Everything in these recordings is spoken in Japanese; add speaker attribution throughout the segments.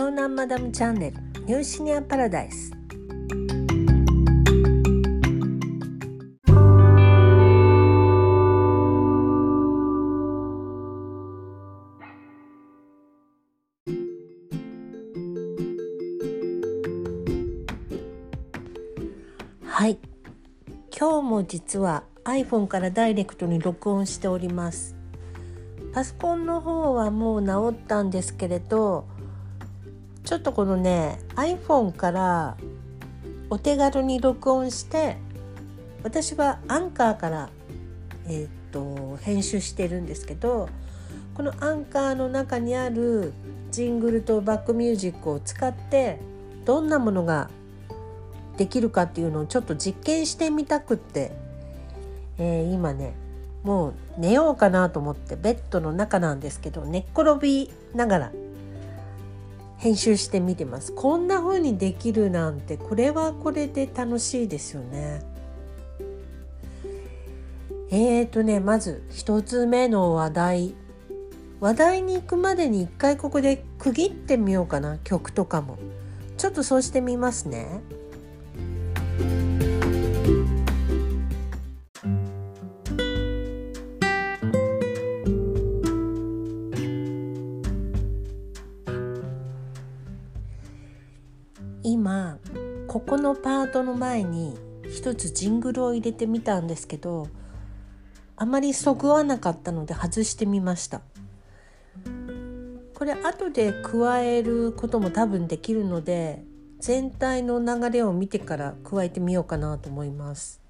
Speaker 1: 湘南マダムチャンネルニューシニアパラダイス。はい。今日も実は iPhone からダイレクトに録音しております。パソコンの方はもう治ったんですけれどちょっとこのね iPhone からお手軽に録音して私はアンカーから、えー、っと編集してるんですけどこのアンカーの中にあるジングルとバックミュージックを使ってどんなものができるかっていうのをちょっと実験してみたくって、えー、今ねもう寝ようかなと思ってベッドの中なんですけど寝っ転びながら編集してみてます。こんな風にできるなんてこれはこれで楽しいですよね。えーとねまず1つ目の話題。話題に行くまでに一回ここで区切ってみようかな曲とかも。ちょっとそうしてみますね。のパートの前に一つジングルを入れてみたんですけどあまりそぐわなかったので外してみました。これ後で加えることも多分できるので全体の流れを見てから加えてみようかなと思います。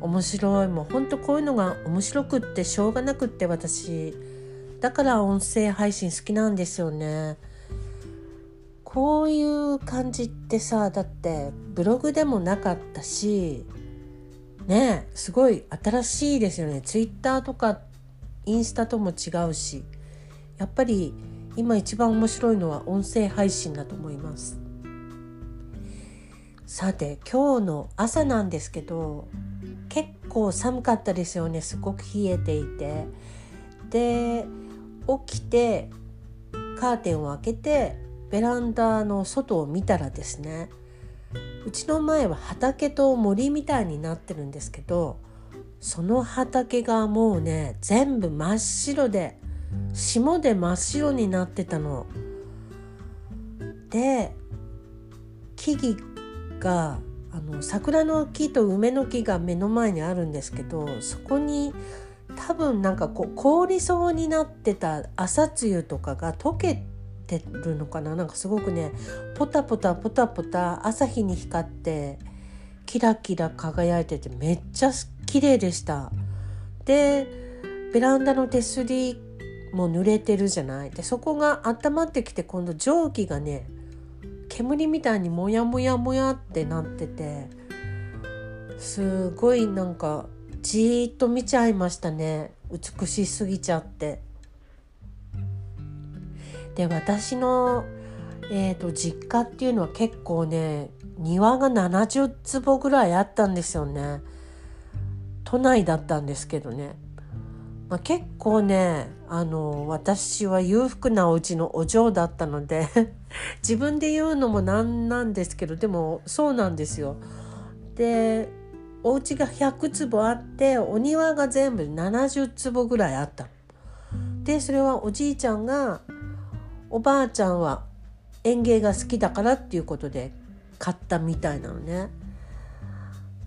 Speaker 1: 面白い。もうほんとこういうのが面白くってしょうがなくって私。だから音声配信好きなんですよね。こういう感じってさだってブログでもなかったしねすごい新しいですよね。ツイッターとかインスタとも違うしやっぱり今一番面白いのは音声配信だと思います。さて今日の朝なんですけど結構寒かったですよね。すごく冷えていて。で起きてカーテンを開けてベランダの外を見たらですねうちの前は畑と森みたいになってるんですけどその畑がもうね全部真っ白で霜で真っ白になってたの。で木々があの桜の木と梅の木が目の前にあるんですけどそこに多分なんかこう凍りそうになってた朝露とかが溶けてるのかな？なんかすごくねポタポタポタポタ朝日に光ってキラキラ輝いててめっちゃ綺麗でした。でベランダの手すりも濡れてるじゃない？でそこが温まってきて今度蒸気がね煙みたいにモヤモヤモヤってなっててすごいなんかじーっと見ちゃいましたね。美しすぎちゃって。で私の、えーと、実家っていうのは結構ね庭が70坪ぐらいあったんですよね都内だったんですけどね、まあ、結構ねあの私は裕福なお家のお嬢だったので 自分で言うのもなんなんですけどでもそうなんですよ。でお家が100坪あってお庭が全部70坪ぐらいあった。でそれはおじいちゃんがおばあちゃんは園芸が好きだからっていうことで買ったみたいなのね。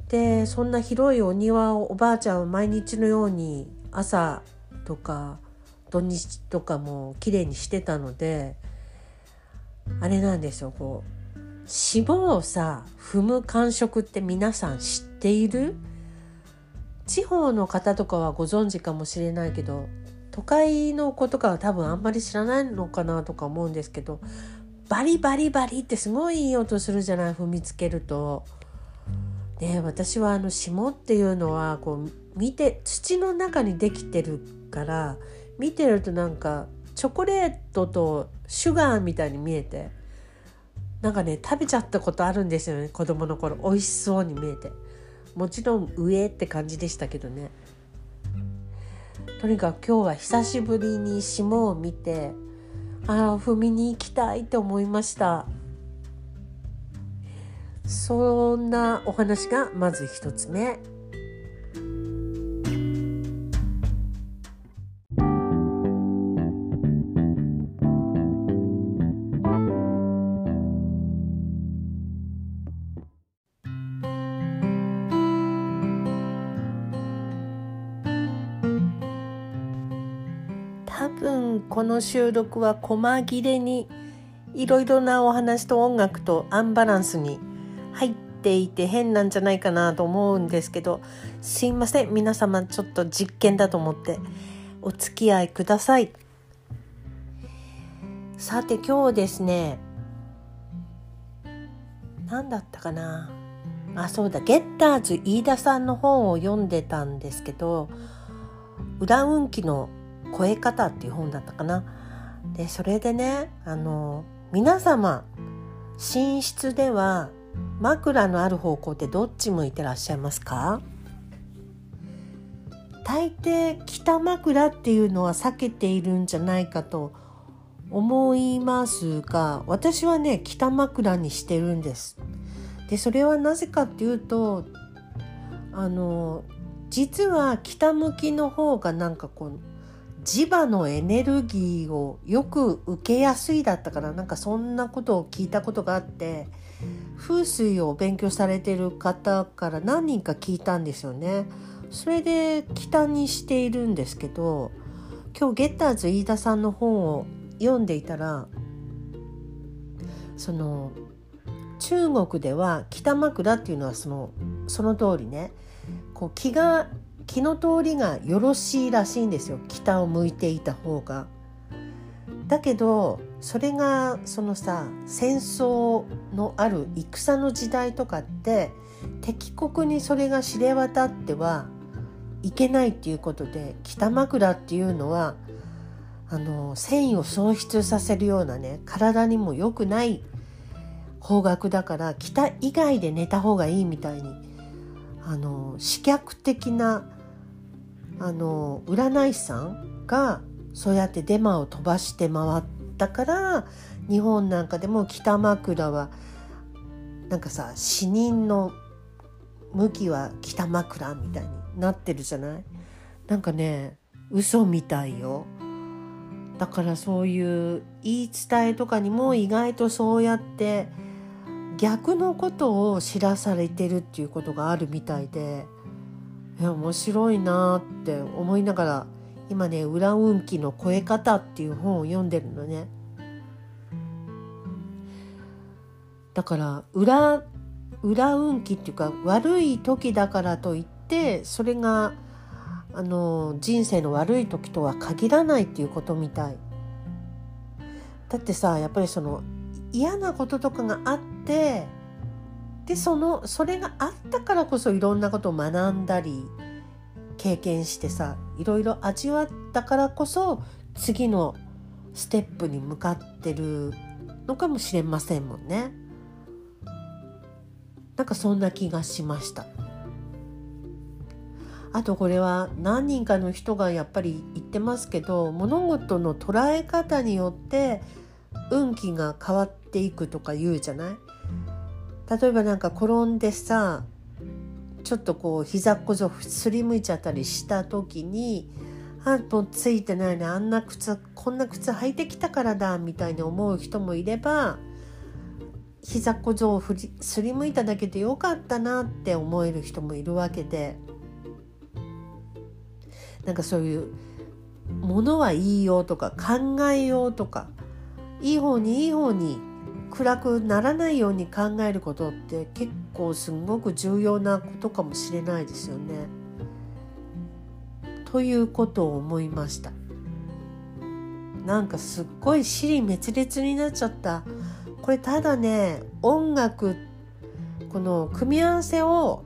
Speaker 1: でそんな広いお庭をおばあちゃんは毎日のように朝とか土日とかも綺麗にしてたのであれなんですよこう脂肪をさ踏む感触って皆さん知っている？地方の方とかはご存知かもしれないけど都会の子とかは多分あんまり知らないのかなとか思うんですけどバリバリバリってすごいいい音するじゃない？踏みつけると。で私はあの霜っていうのはこう見て土の中にできてるから見てるとなんかチョコレートとシュガーみたいに見えてなんかね食べちゃったことあるんですよね子供の頃。美味しそうに見えて。もちろん上って感じでしたけどね。とにかく今日は久しぶりに霜を見てああ踏みに行きたいと思いました。そんなお話がまず1つ目。収録は細切れにいろいろなお話と音楽とアンバランスに入っていて変なんじゃないかなと思うんですけどすいません。皆様ちょっと実験だと思って。お付き合いください。さて今日ですね何だったかな。あそうだ。ゲッターズ飯田さんの本を読んでたんですけど裏運気の超え方っていう本だったかな。でそれでねあの皆様寝室では枕のある方向ってどっち向いてらっしゃいますか？大抵北枕っていうのは避けているんじゃないかと思いますが私はね北枕にしてるんです。でそれはなぜかっていうとあの実は北向きの方がなんかこう磁場のエネルギーをよく受けやすいだったからなんかそんなことを聞いたことがあって風水を勉強されてる方から何人か聞いたんですよね。それで北にしているんですけど今日ゲッターズ飯田さんの本を読んでいたらその中国では北枕っていうのはそのその通りねこう気が気の通りがよろしいらしいんですよ北を向いていた方が。だけどそれがそのさ戦争のある戦の時代とかって敵国にそれが知れ渡ってはいけないっていうことで北枕っていうのはあの繊維を喪失させるようなね体にも良くない方角だから北以外で寝た方がいいみたいにあの視覚的なあの占い師さんがそうやってデマを飛ばして回ったから日本なんかでも北枕はなんかさ死人の向きは北枕みたいになってるじゃない？なんかね嘘みたいよ。だからそういう言い伝えとかにも意外とそうやって逆のことを知らされてるっていうことがあるみたいで。面白いなって思いながら今ね「裏運気の超え方」っていう本を読んでるのね。だから裏裏運気っていうか悪い時だからといってそれがあの人生の悪い時とは限らないっていうことみたい。だってさやっぱりその嫌なこととかがあってでそのそれがあったからこそいろんなことを学んだり経験してさいろいろ味わったからこそ次のステップに向かってるのかもしれませんもんね。なんかそんな気がしました。あとこれは何人かの人がやっぱり言ってますけど物事の捉え方によって運気が変わっていくとか言うじゃない？例えばなんか転んでさちょっとこう膝っこぞすりむいちゃったりした時にあもうついてないねあんな靴こんな靴履いてきたからだみたいに思う人もいれば膝っこぞをすりむいただけでよかったなって思える人もいるわけで。なんかそういうものはいいよとか考えようとかいい方にいい方に暗くならないように考えることって結構すごく重要なことかもしれないですよね。ということを思いました。なんかすっごい尻滅裂になっちゃった。これただね音楽この組み合わせを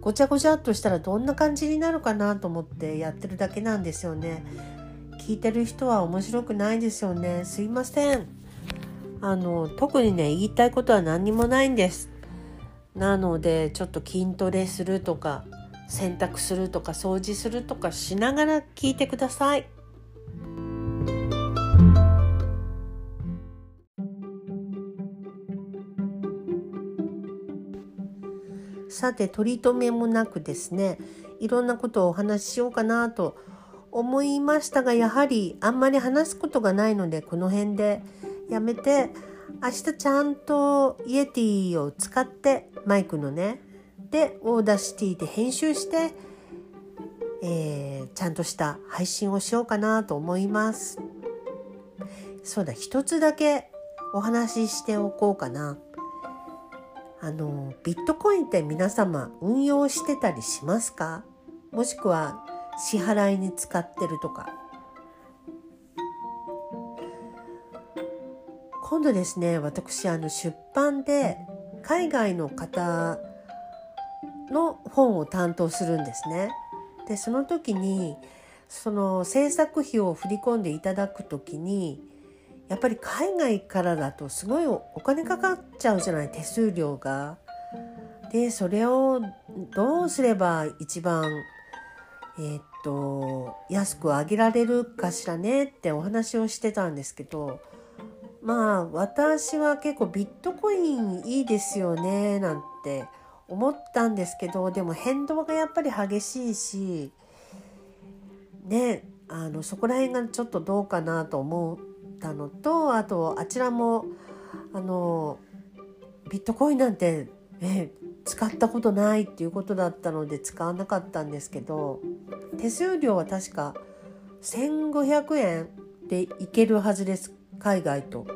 Speaker 1: ごちゃごちゃっとしたらどんな感じになるかなと思ってやってるだけなんですよね。聞いてる人は面白くないですよね。すいません。あの特にね言いたいことは何にもないんですなのでちょっと筋トレするとか洗濯するとか掃除するとかしながら聞いてください。さて取り留めもなくですねいろんなことをお話ししようかなと思いましたがやはりあんまり話すことがないのでこの辺で。やめて明日ちゃんとイエティを使ってマイクのねで Audacity で編集して、えー、ちゃんとした配信をしようかなと思います。そうだ一つだけお話ししておこうかな。あのビットコインって皆様運用してたりしますか？もしくは支払いに使ってるとか。今度ですね私あの出版で海外の方の本を担当するんですね。でその時にその制作費を振り込んでいただく時にやっぱり海外からだとすごいお金かかっちゃうじゃない手数料が。でそれをどうすれば一番えー、っと安く上げられるかしらねってお話をしてたんですけどまあ私は結構ビットコインいいですよねなんて思ったんですけどでも変動がやっぱり激しいしねあのそこら辺がちょっとどうかなと思ったのとあとあちらもあのビットコインなんて、ね、使ったことないっていうことだったので使わなかったんですけど手数料は確か1500円でいけるはずです。海外と。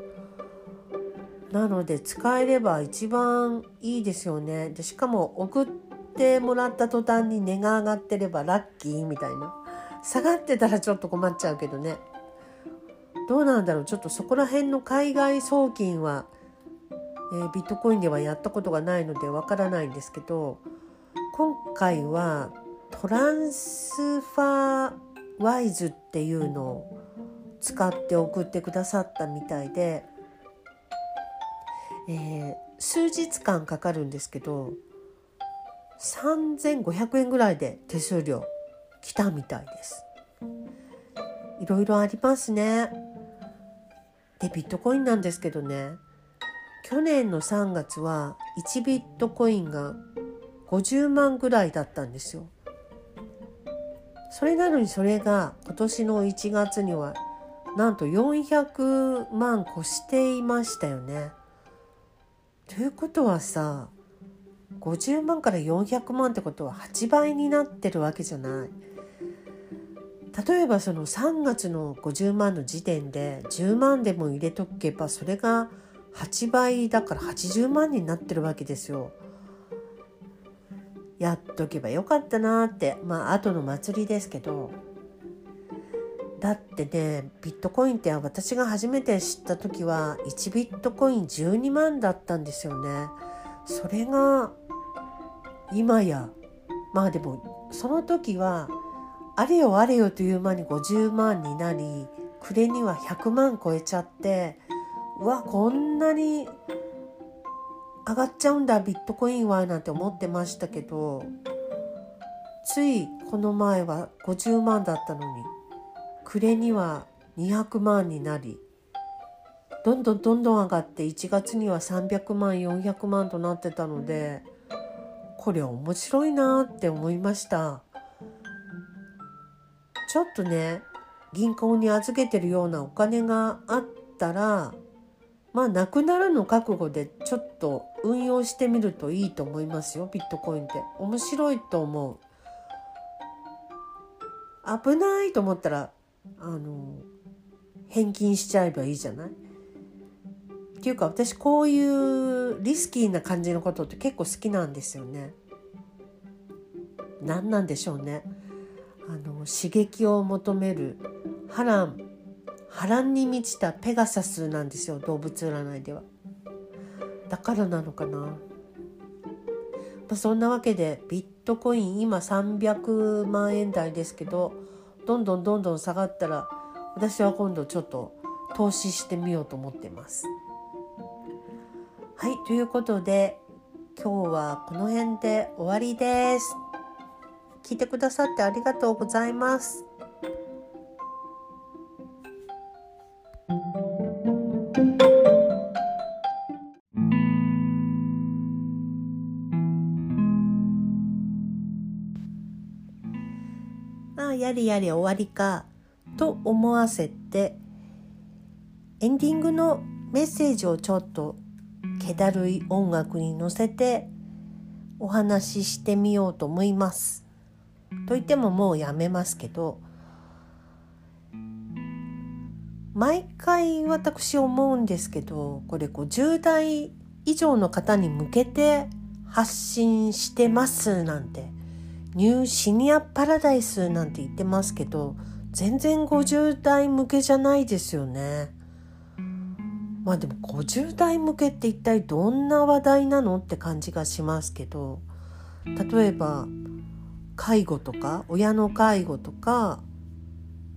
Speaker 1: なので使えれば一番いいですよね。でしかも送ってもらった途端に値が上がってればラッキーみたいな。下がってたらちょっと困っちゃうけどね。どうなんだろうちょっとそこら辺の海外送金はえー、ビットコインではやったことがないのでわからないんですけど今回はトランスファーワイズっていうのを使って送ってくださったみたいで、えー、数日間かかるんですけど3500円ぐらいで手数料来たみたいです。いろいろありますね。でビットコインなんですけどね去年の3月は1ビットコインが50万ぐらいだったんですよ。それなのにそれが今年の1月にはなんと400万越していましたよね。ということはさ50万から400万ってことは8倍になってるわけじゃない。例えばその3月の50万の時点で10万でも入れとけばそれが8倍だから80万になってるわけですよ。やっとけばよかったなってまあ後の祭りですけどだってねビットコインって私が初めて知った時は1ビットコイン12万だったんですよね。それが今やまあでもその時はあれよあれよという間に50万になり暮れには100万超えちゃってうわこんなに上がっちゃうんだビットコインはなんて思ってましたけどついこの前は50万だったのに暮れには200万になりどんどんどんどん上がって1月には300万400万となってたのでこれ面白いなって思いました。ちょっとね銀行に預けてるようなお金があったらまあなくなるの覚悟でちょっと運用してみるといいと思いますよビットコインって。面白いと思う。危ないと思ったらあの返金しちゃえばいいじゃない？っていうか私こういうリスキーな感じのことって結構好きなんですよね何なんでしょうねあの刺激を求める波乱波乱に満ちたペガサスなんですよ動物占いでは。だからなのかな。まあ、そんなわけでビットコイン今300万円台ですけどどんどんどんどん下がったら私は今度ちょっと投資してみようと思ってます。はいということで今日はこの辺で終わりです。聞いてくださってありがとうございます。やれやれ終わりかと思わせてエンディングのメッセージをちょっと気だるい音楽に乗せてお話ししてみようと思います。と言ってももうやめますけど毎回私思うんですけどこれ50代以上の方に向けて発信してますなんてニューシニアパラダイスなんて言ってますけど全然50代向けじゃないですよね。まあでも50代向けって一体どんな話題なのって感じがしますけど例えば介護とか親の介護とか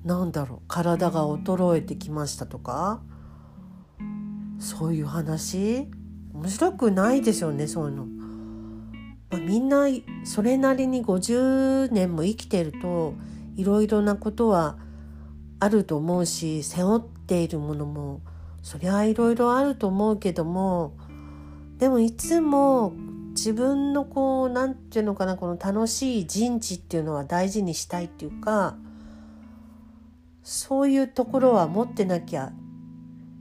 Speaker 1: なんだろう体が衰えてきましたとかそういう話？面白くないですよねそういうの。まあ、みんなそれなりに50年も生きてるといろいろなことはあると思うし背負っているものもそりゃいろいろあると思うけどもでもいつも自分のこう何て言うのかなこの楽しい人知っていうのは大事にしたいっていうかそういうところは持ってなきゃ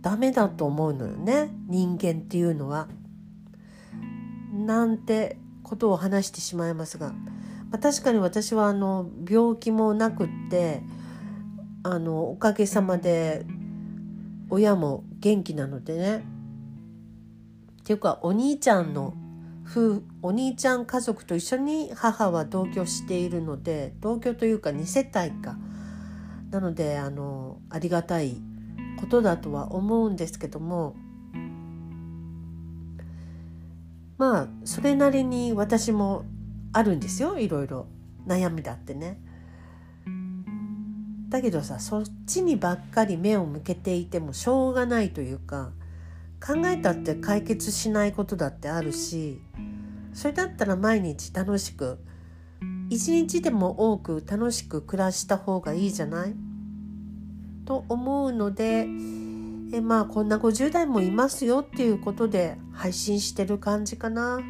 Speaker 1: ダメだと思うのよね人間っていうのは。なんてことを話してしまいますが、まあ、確かに私はあの病気もなくってあのおかげさまで親も元気なのでね。っていうかお兄ちゃんの夫お兄ちゃん家族と一緒に母は同居しているので同居というか2世帯か。なのであのありがたいことだとは思うんですけどもまあそれなりに私もあるんですよ。いろいろ。悩みだってね。だけどさそっちにばっかり目を向けていてもしょうがないというか考えたって解決しないことだってあるしそれだったら毎日楽しく一日でも多く楽しく暮らした方がいいじゃない？と思うのでえまあこんな50代もいますよっていうことで配信してる感じかな。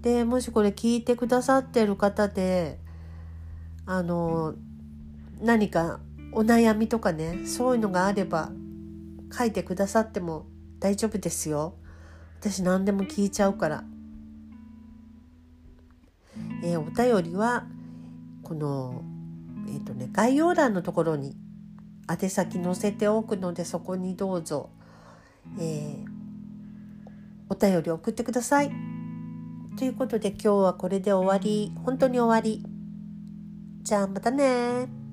Speaker 1: でもしこれ聞いてくださってる方であの何かお悩みとかねそういうのがあれば書いてくださっても大丈夫ですよ。私何でも聞いちゃうから。えー、お便りはこの、えーとね、概要欄のところに宛先載せておくのでそこにどうぞ、えー、お便り送ってください。ということで今日はこれで終わり本当に終わり。じゃあまたね